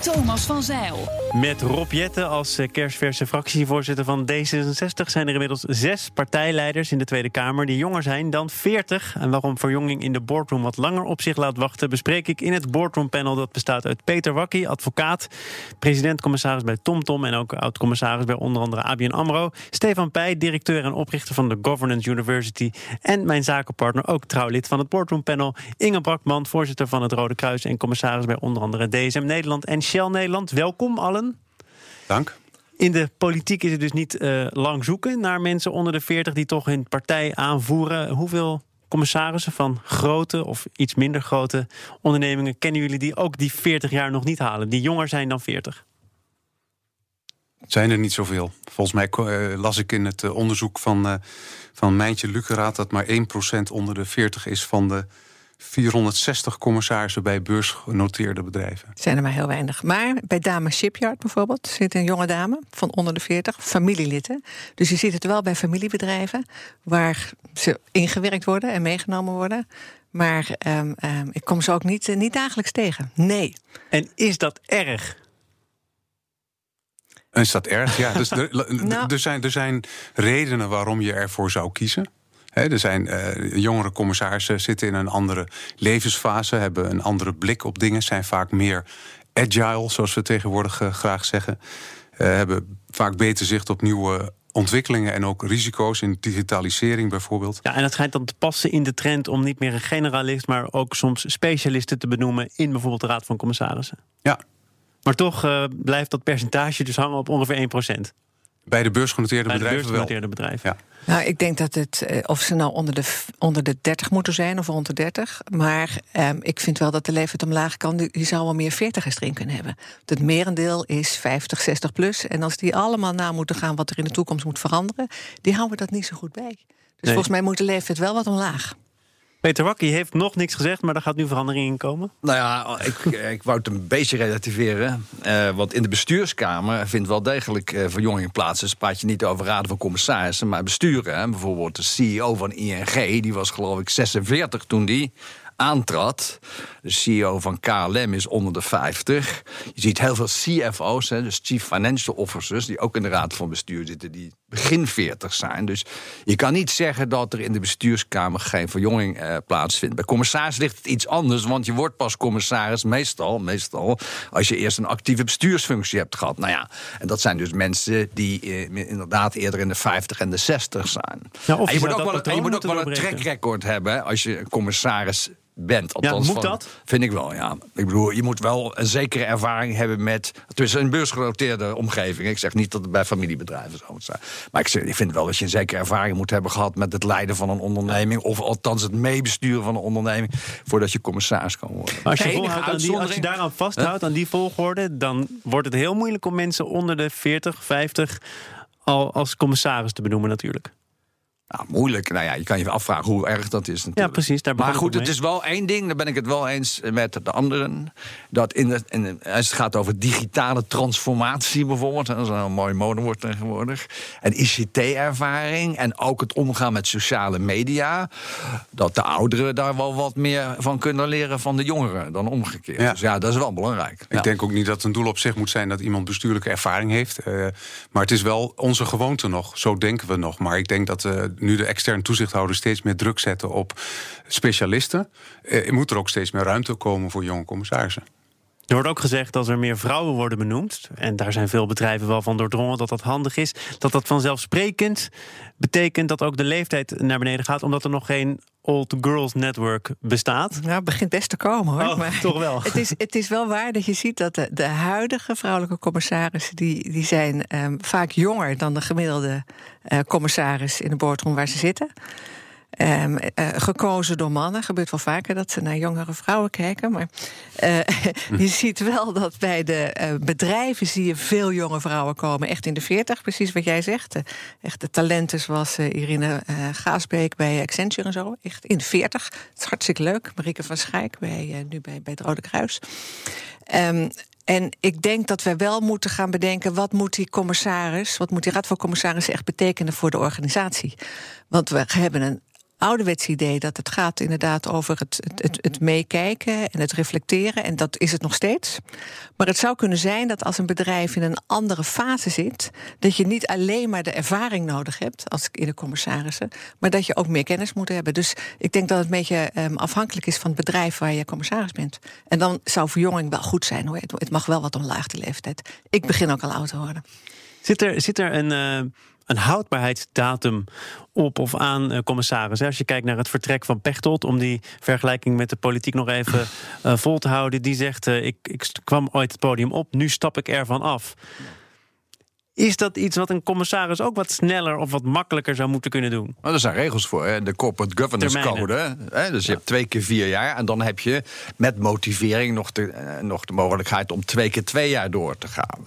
Thomas van Zeil. Met Rob Jetten als eh, kerstverse fractievoorzitter van D66 zijn er inmiddels zes partijleiders in de Tweede Kamer die jonger zijn dan 40. En waarom verjonging in de boardroom wat langer op zich laat wachten, bespreek ik in het boardroompanel. Dat bestaat uit Peter Wakkie, advocaat, president-commissaris bij TomTom en ook oud-commissaris bij onder andere ABN Amro. Stefan Pij, directeur en oprichter van de Governance University. En mijn zakenpartner, ook trouwlid van het boardroompanel, Inge Brakman, voorzitter van het Rode Kruis en commissaris bij onder andere DSM Nederland en Shell Nederland. Welkom allen. Dank. In de politiek is het dus niet uh, lang zoeken naar mensen onder de 40 die toch hun partij aanvoeren. Hoeveel commissarissen van grote of iets minder grote ondernemingen kennen jullie die ook die 40 jaar nog niet halen, die jonger zijn dan 40? Zijn er niet zoveel. Volgens mij uh, las ik in het uh, onderzoek van, uh, van Mijntje Luceraat dat maar 1% onder de 40 is van de 460 commissarissen bij beursgenoteerde bedrijven. Zijn er maar heel weinig. Maar bij Dame Shipyard bijvoorbeeld zit een jonge dame van onder de 40, familielid. Dus je ziet het wel bij familiebedrijven waar ze ingewerkt worden en meegenomen worden. Maar um, um, ik kom ze ook niet, uh, niet dagelijks tegen. Nee. En is dat erg? Is dat erg? Ja, dus er, nou. er, zijn, er zijn redenen waarom je ervoor zou kiezen. He, er zijn uh, jongere commissarissen zitten in een andere levensfase, hebben een andere blik op dingen, zijn vaak meer agile, zoals we tegenwoordig uh, graag zeggen. Uh, hebben vaak beter zicht op nieuwe ontwikkelingen en ook risico's in digitalisering bijvoorbeeld. Ja, en dat schijnt dan te passen in de trend om niet meer een generalist, maar ook soms specialisten te benoemen in bijvoorbeeld de Raad van Commissarissen. Ja. Maar toch blijft dat percentage dus hangen op ongeveer 1%. Bij de beursgenoteerde Bij de bedrijven beursgenoteerde bedrijven. Ja. Nou, ik denk dat het, of ze nou onder de, onder de 30 moeten zijn of rond de 30. Maar eh, ik vind wel dat de leeftijd omlaag kan. Je zou wel meer 40ers erin kunnen hebben. Het merendeel is 50, 60 plus. En als die allemaal na moeten gaan wat er in de toekomst moet veranderen, die houden dat niet zo goed bij. Dus nee. volgens mij moet de leeftijd wel wat omlaag. Peter Wakkie heeft nog niks gezegd, maar er gaat nu verandering in komen. Nou ja, ik, ik wou het een beetje relativeren. Uh, want in de bestuurskamer vindt wel degelijk uh, verjonging plaats. Dus praat je niet over raden van commissarissen, maar besturen. Hè. Bijvoorbeeld de CEO van ING, die was geloof ik 46 toen die aantrad. De CEO van KLM is onder de 50. Je ziet heel veel CFO's, hè, dus Chief Financial Officers, die ook in de raad van bestuur zitten, die begin 40 zijn. Dus je kan niet zeggen dat er in de bestuurskamer geen verjonging eh, plaatsvindt. Bij commissaris ligt het iets anders, want je wordt pas commissaris meestal, meestal als je eerst een actieve bestuursfunctie hebt gehad. Nou ja, en dat zijn dus mensen die eh, inderdaad eerder in de 50 en de 60 zijn. Of en je moet ook wel, je moet ook wel een track record hebben als je commissaris bent. Althans, ja, moet van, dat? Vind ik wel, ja. Ik bedoel, je moet wel een zekere ervaring hebben met... tussen een beursgenoteerde omgeving. Ik zeg niet dat het bij familiebedrijven zo moet zijn. Maar ik, zeg, ik vind wel dat je een zekere ervaring moet hebben gehad... met het leiden van een onderneming. Of althans het meebesturen van een onderneming... voordat je commissaris kan worden. Maar als je, volhoudt aan die, als je daaraan vasthoudt, aan die volgorde... dan wordt het heel moeilijk om mensen onder de 40, 50... al als commissaris te benoemen natuurlijk. Nou, moeilijk. Nou ja, je kan je afvragen hoe erg dat is. Natuurlijk. Ja, precies. Daar maar goed, het is wel één ding, daar ben ik het wel eens met de anderen. Dat in de, in de, als het gaat over digitale transformatie bijvoorbeeld, dat is een mooi modewoord tegenwoordig. En ICT-ervaring en ook het omgaan met sociale media. Dat de ouderen daar wel wat meer van kunnen leren van de jongeren dan omgekeerd. Ja. Dus ja, dat is wel belangrijk. Ik ja. denk ook niet dat het een doel op zich moet zijn dat iemand bestuurlijke ervaring heeft. Uh, maar het is wel onze gewoonte nog. Zo denken we nog. Maar ik denk dat. Uh, nu de externe toezichthouder steeds meer druk zetten op specialisten, eh, moet er ook steeds meer ruimte komen voor jonge commissarissen. Er wordt ook gezegd dat er meer vrouwen worden benoemd. En daar zijn veel bedrijven wel van doordrongen dat dat handig is. Dat dat vanzelfsprekend betekent dat ook de leeftijd naar beneden gaat, omdat er nog geen Old Girls Network bestaat. Nou, het begint best te komen hoor. Oh, maar toch wel. Het is, het is wel waar dat je ziet dat de, de huidige vrouwelijke commissarissen... die, die zijn um, vaak jonger dan de gemiddelde uh, commissaris in de boardroom waar ze zitten. Eh, gekozen door mannen. Gebeurt wel vaker dat ze naar jongere vrouwen kijken. Maar uh, je ziet wel dat bij de uh, bedrijven zie je veel jonge vrouwen komen. Echt in de 40, precies wat jij zegt. echt de talenten zoals Irene Gaasbeek bij Accenture en zo. Echt in de 40. Het is hartstikke leuk. Marieke van Schijk bij, nu bij, bij het Rode Kruis. Um, en ik denk dat we wel moeten gaan bedenken... wat moet die commissaris, wat moet die raad van commissarissen echt betekenen voor de organisatie? Want we hebben een ouderwets idee dat het gaat inderdaad over het, het, het, meekijken en het reflecteren. En dat is het nog steeds. Maar het zou kunnen zijn dat als een bedrijf in een andere fase zit, dat je niet alleen maar de ervaring nodig hebt als in de commissarissen, maar dat je ook meer kennis moet hebben. Dus ik denk dat het een beetje um, afhankelijk is van het bedrijf waar je commissaris bent. En dan zou verjonging wel goed zijn hoor. Het mag wel wat omlaag de leeftijd. Ik begin ook al oud te worden. Zit er, zit er een. Uh een houdbaarheidsdatum op of aan, uh, commissaris? Als je kijkt naar het vertrek van Pechtold, om die vergelijking met de politiek nog even uh, vol te houden, die zegt: uh, ik, ik kwam ooit het podium op, nu stap ik ervan af. Is dat iets wat een commissaris ook wat sneller of wat makkelijker zou moeten kunnen doen? Nou, er zijn regels voor. Hè? De Corporate Governance Code. Hè? Dus je hebt twee keer vier jaar. En dan heb je met motivering nog de, nog de mogelijkheid om twee keer twee jaar door te gaan.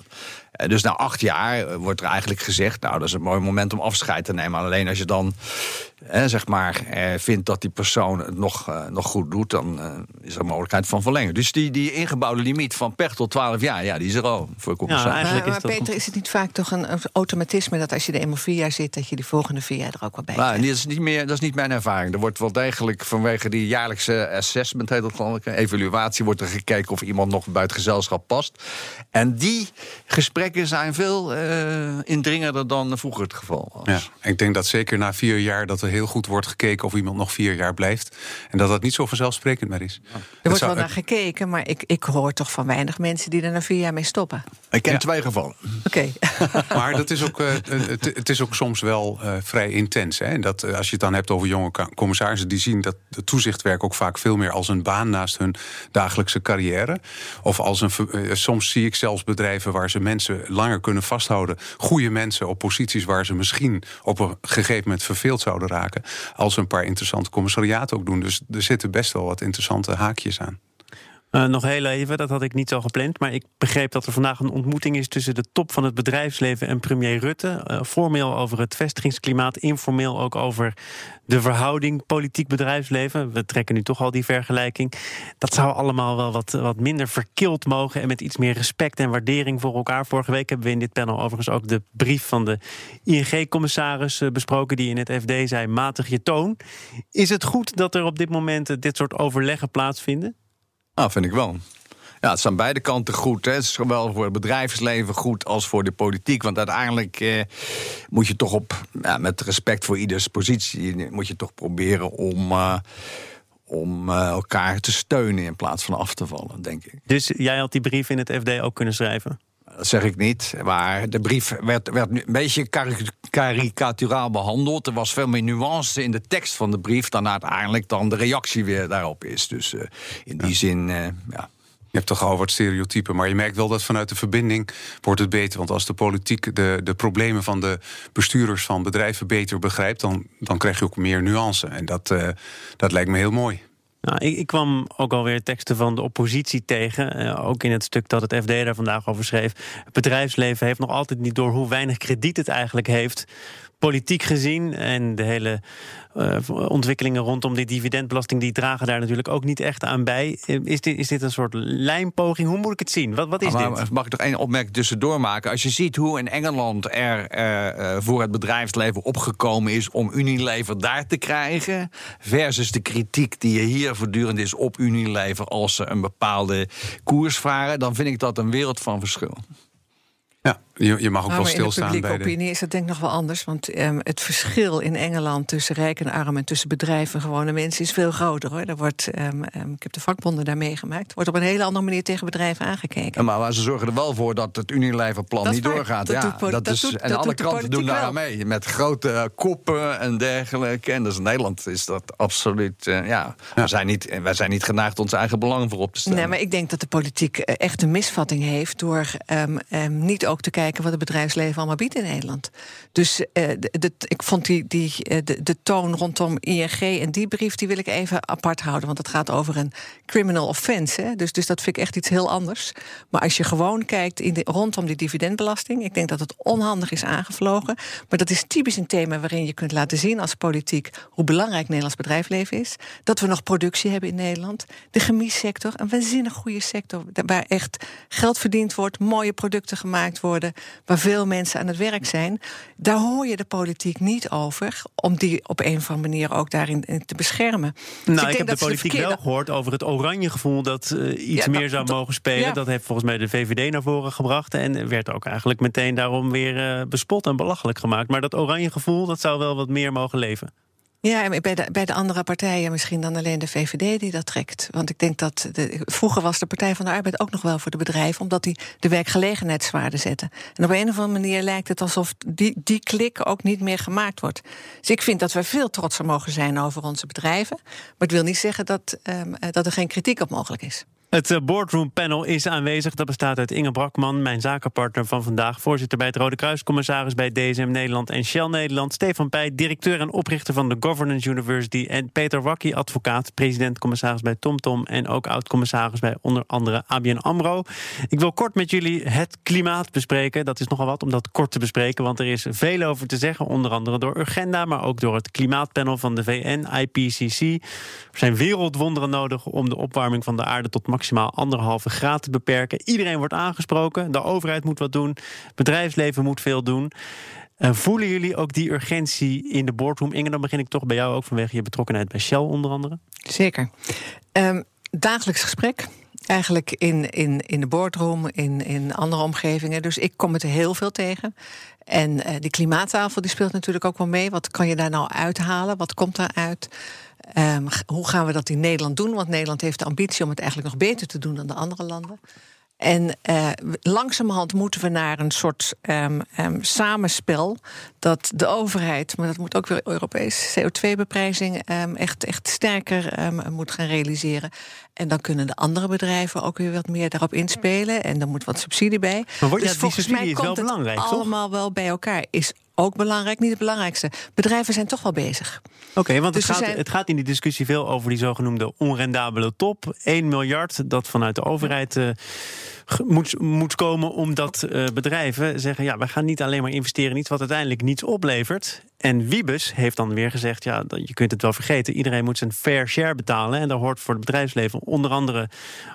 Eh, dus na acht jaar eh, wordt er eigenlijk gezegd... nou, dat is een mooi moment om afscheid te nemen. Alleen als je dan eh, zeg maar, vindt dat die persoon het nog, nog goed doet... dan is er mogelijkheid van verlengen. Dus die, die ingebouwde limiet van per tot 12 jaar... ja, die is er al voor. Ja, maar, maar Peter, is het niet vaak toch een, automatisme... dat als je er eenmaal vier jaar zit... dat je die volgende vier jaar er ook wel bij nou, dat, is niet meer, dat is niet mijn ervaring. Er wordt wel degelijk vanwege die jaarlijkse assessment... heet dat geloof ik, evaluatie, wordt er gekeken... of iemand nog buiten gezelschap past. En die gesprekken zijn veel uh, indringender dan vroeger het geval was. Ja, ik denk dat zeker na vier jaar dat er heel goed wordt gekeken of iemand nog vier jaar blijft. En dat dat niet zo vanzelfsprekend meer is. Er wordt wel naar gekeken, maar ik, ik hoor toch van weinig mensen die er na vier jaar mee stoppen. Ik ken twee gevallen. Oké. maar dat is ook, uh, het, het, is ook soms wel uh, vrij intens. Hè? Dat, als je het dan hebt over jonge commissarissen, die zien dat het toezichtwerk ook vaak veel meer als een baan naast hun dagelijkse carrière. Of als een, soms zie ik zelfs bedrijven waar ze mensen langer kunnen vasthouden. Goede mensen op posities waar ze misschien op een gegeven moment verveeld zouden raken. Als een paar interessante commissariaten ook doen. Dus er zitten best wel wat interessante haakjes aan. Uh, nog heel even, dat had ik niet zo gepland. Maar ik begreep dat er vandaag een ontmoeting is tussen de top van het bedrijfsleven en premier Rutte. Uh, formeel over het vestigingsklimaat, informeel ook over de verhouding politiek-bedrijfsleven. We trekken nu toch al die vergelijking. Dat zou allemaal wel wat, wat minder verkild mogen en met iets meer respect en waardering voor elkaar. Vorige week hebben we in dit panel overigens ook de brief van de ING-commissaris uh, besproken, die in het FD zei: matig je toon. Is het goed dat er op dit moment dit soort overleggen plaatsvinden? Nou, vind ik wel. Ja, het is aan beide kanten goed. Hè. Het is zowel voor het bedrijfsleven goed als voor de politiek. Want uiteindelijk eh, moet je toch op, ja, met respect voor ieders positie, moet je toch proberen om. Uh, om uh, elkaar te steunen in plaats van af te vallen, denk ik. Dus jij had die brief in het FD ook kunnen schrijven? Dat zeg ik niet. Maar de brief werd, werd nu een beetje karikaturaal behandeld. Er was veel meer nuance in de tekst van de brief dan uiteindelijk dan de reactie weer daarop is. Dus uh, in die zin, uh, ja. Je hebt toch al wat stereotypen, maar je merkt wel dat vanuit de verbinding wordt het beter. Want als de politiek de, de problemen van de bestuurders van bedrijven beter begrijpt, dan, dan krijg je ook meer nuance. En dat, uh, dat lijkt me heel mooi. Nou, ik, kwam ook alweer teksten van de oppositie tegen. Uh, ook in het stuk dat het FD daar vandaag over schreef. Het bedrijfsleven heeft nog altijd niet door hoe weinig krediet het eigenlijk heeft politiek gezien. En de hele uh, ontwikkelingen rondom die dividendbelasting, die dragen daar natuurlijk ook niet echt aan bij. Is dit, is dit een soort lijnpoging? Hoe moet ik het zien? Wat, wat is maar, dit? Mag ik toch één opmerking tussendoor maken? Als je ziet hoe in Engeland er uh, voor het bedrijfsleven opgekomen is om Unilever daar te krijgen, versus de kritiek die je hier voortdurend is op Unilever als ze een bepaalde koers varen, dan vind ik dat een wereld van verschil. Ja, je, je mag ook wel stilstaan bij de publieke opinie is dat denk ik nog wel anders. Want um, het verschil in Engeland tussen rijk en arm... en tussen bedrijven en gewone mensen is veel groter. Hoor. Daar wordt, um, um, ik heb de vakbonden daar meegemaakt. wordt op een hele andere manier tegen bedrijven aangekeken. Ja, maar, ze zorgen er wel voor dat het Unilever-plan niet doorgaat. Dat ja, dat, is, doet, en alle kranten doen daar mee. Met grote koppen en dergelijke. En dus in Nederland is dat absoluut... Uh, ja, ja. We, zijn niet, wij zijn niet geneigd ons eigen belang voorop te stellen. Nee, maar ik denk dat de politiek echt een misvatting heeft... door niet ook te kijken kijken wat het bedrijfsleven allemaal biedt in Nederland. Dus de, ik vond die, die, de, de toon rondom ING en die brief, die wil ik even apart houden. Want het gaat over een criminal offense. Hè? Dus, dus dat vind ik echt iets heel anders. Maar als je gewoon kijkt in rondom die dividendbelasting, ik denk dat het onhandig is aangevlogen. Maar dat is typisch een thema waarin je kunt laten zien als politiek hoe belangrijk Nederlands bedrijfsleven is. Dat we nog productie hebben in Nederland. De chemiesector, een waanzinnig goede sector. Waar echt geld verdiend wordt, mooie producten gemaakt worden. Waar veel mensen aan het werk zijn. Daar hoor je de politiek niet over. Om die op een of andere manier ook daarin te beschermen. Dus nou, ik, heb de politiek wel gehoord over het oranje gevoel dat uh, iets meer zou mogen spelen. Dat heeft volgens mij de VVD naar voren gebracht. En werd ook eigenlijk meteen daarom weer uh, bespot en belachelijk gemaakt. Maar dat oranje gevoel, dat zou wel wat meer mogen leven. Ja, bij de, bij de andere partijen misschien dan alleen de VVD die dat trekt. Want ik denk dat de, vroeger was de Partij van de Arbeid ook nog wel voor de bedrijven, omdat die de werkgelegenheidswaarde zetten. En op een of andere manier lijkt het alsof die, die klik ook niet meer gemaakt wordt. Dus ik vind dat we veel trotser mogen zijn over onze bedrijven. Maar het wil niet zeggen dat, um, dat er geen kritiek op mogelijk is. Het eh, boardroom panel is aanwezig. Dat bestaat uit Inge Brakman, mijn zakenpartner van vandaag, voorzitter bij het Rode Kruis, commissaris bij DSM Nederland en Shell Nederland, Stefan Pij, directeur en oprichter van de Governance University en Peter Wakkie, advocaat, president-commissaris bij TomTom en ook oud-commissaris bij onder andere ABN AMRO. Ik wil kort met jullie het klimaat bespreken. Dat is nogal wat om dat kort te bespreken, want er is veel over te zeggen, onder andere door Urgenda, maar ook door het klimaatpanel van de VN, IPCC. Er zijn wereldwonderen nodig om de opwarming van de aarde tot maximaal maximaal anderhalve graad te beperken. Iedereen wordt aangesproken. De overheid moet wat doen. Bedrijfsleven moet veel doen. Uh, voelen jullie ook die urgentie in de boardroom? Inge, dan begin ik toch bij jou ook vanwege je betrokkenheid bij Shell onder andere. Zeker. Um, dagelijks gesprek. Eigenlijk in, in, in de boardroom, in, in andere omgevingen. Dus ik kom het heel veel tegen. En uh, die klimaattafel die speelt natuurlijk ook wel mee. Wat kan je daar nou uithalen? Wat komt daaruit? Um, hoe gaan we dat in Nederland doen? Want Nederland heeft de ambitie om het eigenlijk nog beter te doen dan de andere landen. En uh, langzamerhand moeten we naar een soort um, um, samenspel dat de overheid, maar dat moet ook weer Europees CO2-beprijzing um, echt, echt sterker moet gaan realiseren. En dan kunnen de andere bedrijven ook weer wat meer daarop inspelen. En dan moet wat subsidie bij. Maar wordt, dus ja, volgens mij is wel belangrijk, het allemaal wel bij elkaar. Is ook belangrijk, niet het belangrijkste. Bedrijven zijn toch wel bezig. Oké, want het, dus gaat, het gaat in die discussie veel over die zogenoemde onrendabele top. 1 miljard dat vanuit de overheid uh, moet, moet komen omdat uh, bedrijven zeggen... ja, we gaan niet alleen maar investeren in iets wat uiteindelijk niets oplevert. En Wiebes heeft dan weer gezegd, ja, je kunt het wel vergeten... iedereen moet zijn fair share betalen. En daar hoort voor het bedrijfsleven onder andere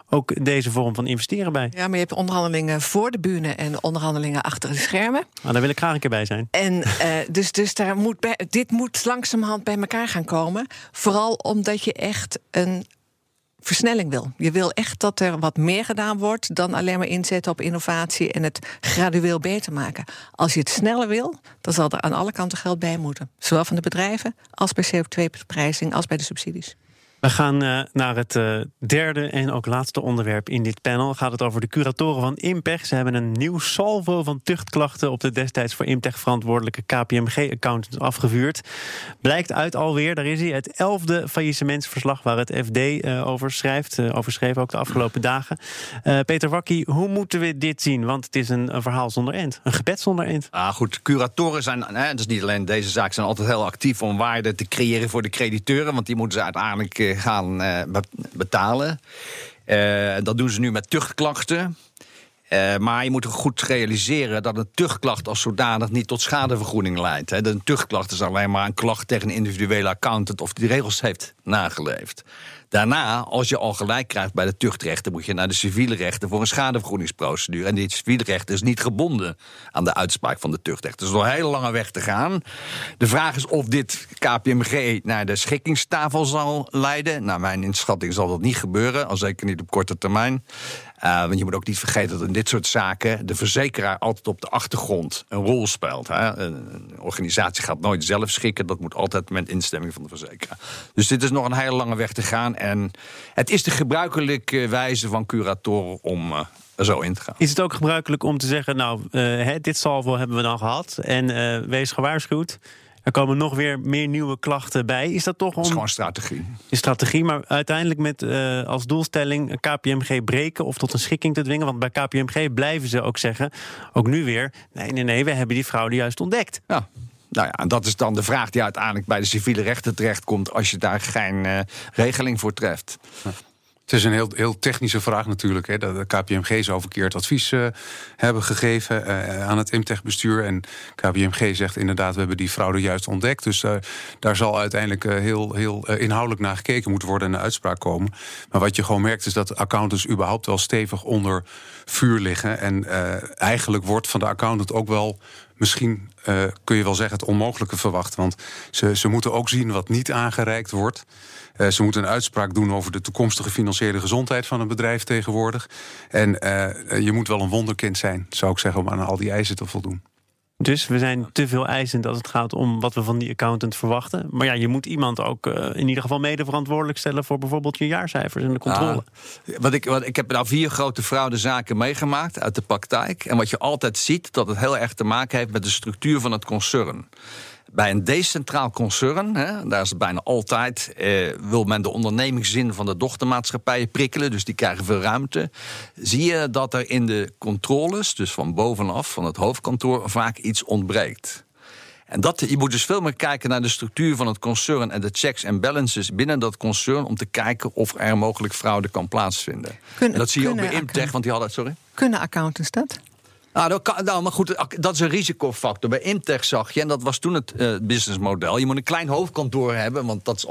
ook deze vorm van investeren bij. Ja, maar je hebt onderhandelingen voor de bühne en onderhandelingen achter de schermen. Nou, daar wil ik graag een keer bij zijn. En uh, dus, dus daar moet bij, dit moet langzamerhand bij elkaar gaan komen. Vooral omdat je echt een versnelling wil. Je wil echt dat er wat meer gedaan wordt dan alleen maar inzetten op innovatie en het gradueel beter maken. Als je het sneller wil, dan zal er aan alle kanten geld bij moeten. Zowel van de bedrijven als bij CO2-prijzing als bij de subsidies. We gaan uh, naar het uh, derde en ook laatste onderwerp in dit panel. Gaat het over de curatoren van Impech. Ze hebben een nieuw salvo van tuchtklachten op de destijds voor Impech verantwoordelijke KPMG-accountant afgevuurd. Blijkt uit alweer, daar is hij, het elfde faillissementsverslag waar het FD uh, over schrijft. over schreef ook de afgelopen dagen. Peter Wakkie, hoe moeten we dit zien? Want het is een, verhaal zonder eind, een gebed zonder eind. Ah, goed, curatoren zijn, hè, dus niet alleen deze zaak, zijn altijd heel actief om waarde te creëren voor de crediteuren. Want die moeten ze uiteindelijk gaan eh, betalen. Eh, dat doen ze nu met tuchtklachten. Uh, maar je moet goed realiseren dat een tuchtklacht als zodanig niet tot schadevergoeding leidt. Hè. Een tuchtklacht is alleen maar een klacht tegen een individuele accountant of die regels heeft nageleefd. Daarna, als je al gelijk krijgt bij de tuchtrechten, moet je naar de civiele rechten voor een schadevergoedingsprocedure. En die civiele rechten is niet gebonden aan de uitspraak van de tuchtrecht. Dus is nog een hele lange weg te gaan. De vraag is of dit KPMG naar de schikkingstafel zal leiden. Naar mijn inschatting zal dat niet gebeuren, al zeker niet op korte termijn. Uh, want je moet ook niet vergeten dat in dit soort zaken de verzekeraar altijd op de achtergrond een rol speelt. Hè? Een organisatie gaat nooit zelf schikken, dat moet altijd met instemming van de verzekeraar. Dus dit is nog een hele lange weg te gaan. En het is de gebruikelijke wijze van curatoren om. Uh, zo in te gaan. Is het ook gebruikelijk om te zeggen, nou, uh, dit salvo hebben we dan gehad en wees gewaarschuwd. Er komen nog weer meer nieuwe klachten bij. Is dat toch om... Is gewoon strategie. Is strategie, maar uiteindelijk met uh, als doelstelling KPMG breken of tot een schikking te dwingen. Want bij KPMG blijven ze ook zeggen, ook nu weer, nee, nee, nee, we hebben die fraude juist ontdekt. Ja. Nou ja, en dat is dan de vraag die uiteindelijk bij de civiele rechten terechtkomt als je daar geen uh, regeling voor treft. Het is een heel, heel technische vraag natuurlijk. Hè, dat KPMG zou verkeerd advies uh, hebben gegeven uh, aan het Imtech-bestuur. En KPMG zegt inderdaad, we hebben die fraude juist ontdekt. Dus daar zal uiteindelijk heel, heel inhoudelijk naar gekeken moeten worden en een uitspraak komen. Maar wat je gewoon merkt is dat accountants überhaupt wel stevig onder vuur liggen. En eigenlijk wordt van de accountant ook wel misschien uh, kun je wel zeggen het onmogelijke verwacht. Want ze, ze moeten ook zien wat niet aangereikt wordt. Uh, ze moeten een uitspraak doen over de toekomstige financiële gezondheid van een bedrijf tegenwoordig. En uh, je moet wel een wonderkind zijn, zou ik zeggen, om aan al die eisen te voldoen. Dus we zijn te veel eisend als het gaat om wat we van die accountant verwachten. Maar ja, je moet iemand ook uh, in ieder geval mede verantwoordelijk stellen voor bijvoorbeeld je jaarcijfers en de controle. Ah, wat ik, wat, ik heb nou vier grote fraudezaken meegemaakt uit de praktijk. En wat je altijd ziet, dat het heel erg te maken heeft met de structuur van het concern. Bij een decentraal concern, hè, daar is het bijna altijd, eh, wil men de ondernemingszin van de dochtermaatschappijen prikkelen, dus die krijgen veel ruimte. Zie je dat er in de controles, dus van bovenaf, van het hoofdkantoor, vaak iets ontbreekt. En dat, je moet dus veel meer kijken naar de structuur van het concern en de checks en balances binnen dat concern om te kijken of er mogelijk fraude kan plaatsvinden. Kunnen, dat zie je ook bij Imtech, want die hadden. Sorry? Kunnen accountants dat? Nou, dat nou, maar goed, dat is een risicofactor. Bij Imtech zag je, en dat was toen het uh, businessmodel. Je moet een klein hoofdkantoor hebben, want dat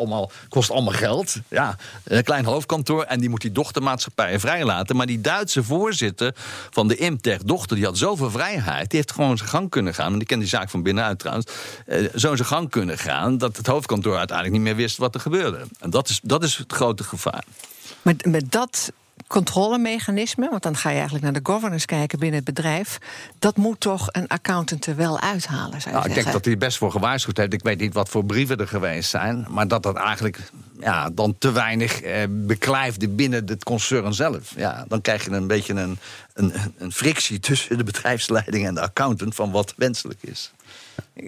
kost allemaal geld. Ja, een klein hoofdkantoor en die moet die dochtermaatschappijen vrijlaten. Maar die Duitse voorzitter van de Imtech dochter, die had zoveel vrijheid. Die heeft gewoon zijn gang kunnen gaan. En die kent die zaak van binnenuit trouwens. Uh, zo zijn gang kunnen gaan dat het hoofdkantoor uiteindelijk niet meer wist wat er gebeurde. En dat is, dat is het grote gevaar. Met, met dat controlemechanisme, want dan ga je eigenlijk naar de governance kijken binnen het bedrijf. Dat moet toch een accountant er wel uithalen. Zou nou, ik denk dat hij best voor gewaarschuwd heeft. Ik weet niet wat voor brieven er geweest zijn, maar dat dat eigenlijk ja, dan te weinig eh, beklijfde binnen het concern zelf. Ja, dan krijg je een beetje een, een, een frictie tussen de bedrijfsleiding en de accountant van wat wenselijk is.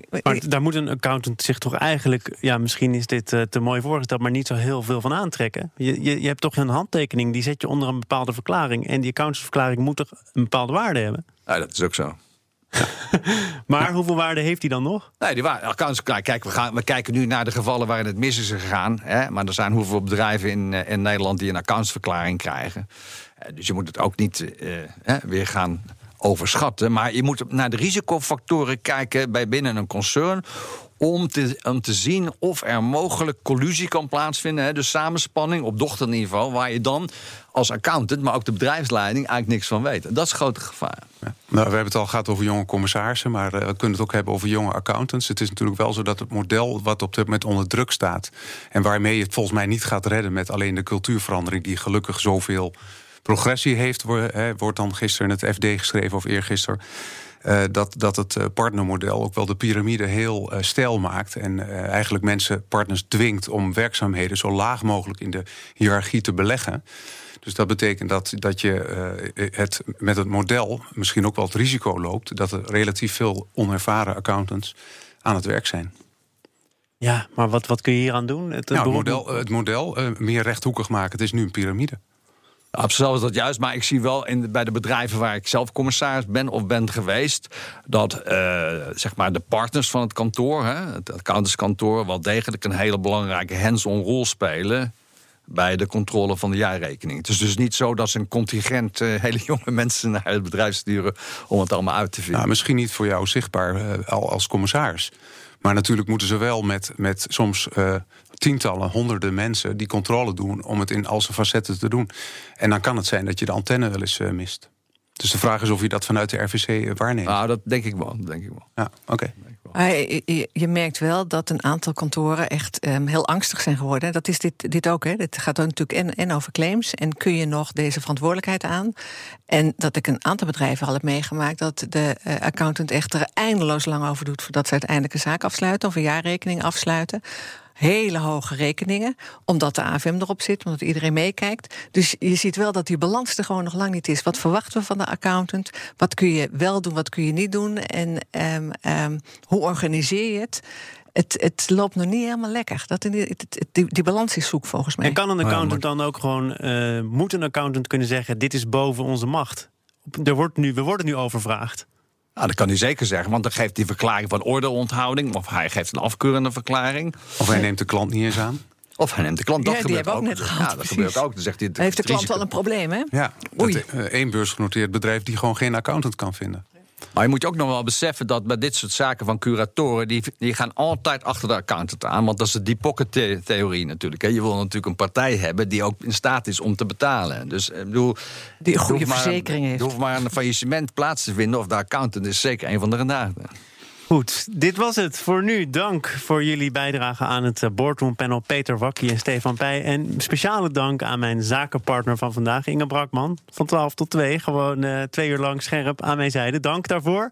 Maar daar moet een accountant zich toch eigenlijk, ja, misschien is dit uh, te mooi voorgesteld, maar niet zo heel veel van aantrekken. Je, je, je, hebt toch een handtekening, die zet je onder een bepaalde verklaring. En die accountantsverklaring moet toch een bepaalde waarde hebben? Ja, dat is ook zo. maar hoeveel waarde heeft hij dan nog? Nee, die waarde. Kijk, we, gaan, we kijken nu naar de gevallen waarin het mis is gegaan. Hè, maar er zijn hoeveel bedrijven in, eh, in Nederland die een accountsverklaring krijgen. Eh, dus je moet het ook niet uh, weer gaan overschatten. Maar je moet naar de risicofactoren kijken bij binnen een concern. Om te, om te zien of er mogelijk collusie kan plaatsvinden. Hè, dus samenspanning op dochterniveau. Waar je dan als accountant, maar ook de bedrijfsleiding, eigenlijk niks van weet. dat is het grote gevaar. Ja. Nou, we hebben het al gehad over jonge commissarissen, maar uh, we kunnen het ook hebben over jonge accountants. Het is natuurlijk wel zo dat het model wat op dit moment onder druk staat. en waarmee je het volgens mij niet gaat redden met alleen de cultuurverandering, die gelukkig zoveel progressie heeft, wordt dan gisteren in het FD geschreven of eergisteren. Uh, dat, dat het eh, partnermodel ook wel de piramide heel uh, stijl maakt. En eigenlijk mensen, partners dwingt om werkzaamheden zo laag mogelijk in de hiërarchie te beleggen. Dus dat betekent dat, dat je het met het model misschien ook wel het risico loopt dat er relatief veel onervaren accountants aan het werk zijn. Ja, maar wat, wat kun je hier aan doen? Het, nou, het model, het model meer rechthoekig maken. Het is nu een piramide. Absoluut is dat juist, maar ik zie wel in, bij de bedrijven waar ik zelf commissaris ben of ben geweest, dat uh, zeg maar de partners van het kantoor, hè, het accountantskantoor, wel degelijk een hele belangrijke hands-on rol spelen bij de controle van de jaarrekening. Het is dus niet zo dat ze een contingent uh, hele jonge mensen naar het bedrijf sturen om het allemaal uit te vinden. Nou, misschien niet voor jou zichtbaar uh, als commissaris. Maar natuurlijk moeten ze wel met, met soms uh, tientallen, honderden mensen die controle doen om het in al zijn facetten te doen. En dan kan het zijn dat je de antenne wel eens uh, mist. Dus de vraag is of je dat vanuit de RVC eh, waarneemt. Nou, dat denk ik wel. Dat denk ik wel. Ja, oké. Okay. Je, je, merkt wel dat een aantal kantoren echt um, heel angstig zijn geworden. Dat is dit, dit ook. Hè. Dit gaat dan natuurlijk en, en over claims. En kun je nog deze verantwoordelijkheid aan? En dat ik een aantal bedrijven al heb meegemaakt dat de uh, accountant echt er eindeloos lang over doet voordat ze uiteindelijk een zaak afsluiten of een jaarrekening afsluiten hele hoge rekeningen. Omdat de AFM erop zit, omdat iedereen meekijkt. Dus je ziet wel dat die balans er gewoon nog lang niet is. Wat verwachten we van de accountant? Wat kun je wel doen, wat kun je niet doen? En um, um, hoe organiseer je het? Het, het loopt nog niet helemaal lekker. Dat, die, die, die balans is zoek volgens mij. En kan een accountant dan ook gewoon... Uh, moet een accountant kunnen zeggen... dit is boven onze macht? Er wordt nu, we worden nu overvraagd. Nou, dat kan hij zeker zeggen, want dan geeft hij verklaring van ordeonthouding... of hij geeft een afkeurende verklaring. Of hij neemt de klant niet eens aan. Of hij neemt de klant. Dat ja, gebeurt ook. Net gehad, ja, dat gebeurt ook. Dan zegt hij, heeft de klant wel een probleem, hè? Ja, Oei. Dat, één beursgenoteerd bedrijf die gewoon geen accountant kan vinden. Maar je moet je ook nog wel beseffen dat bij dit soort zaken van curatoren... die, die gaan altijd achter de accountant aan. Want dat is de deep pocket theorie natuurlijk. Hè. Je wil natuurlijk een partij hebben die ook in staat is om te betalen. Dus ik bedoel... Die een goede verzekering heeft. Je hoeft maar een faillissement plaats te vinden... of de accountant is zeker een van de gedachten. Goed, dit was het voor nu. Dank voor jullie bijdrage aan het eh, boardroom panel Peter Wakkie en Stefan Pij. En speciale dank aan mijn zakenpartner van vandaag, Inge Brakman. Van 12 tot 2, gewoon uh, twee uur lang scherp aan mijn zijde. Dank daarvoor.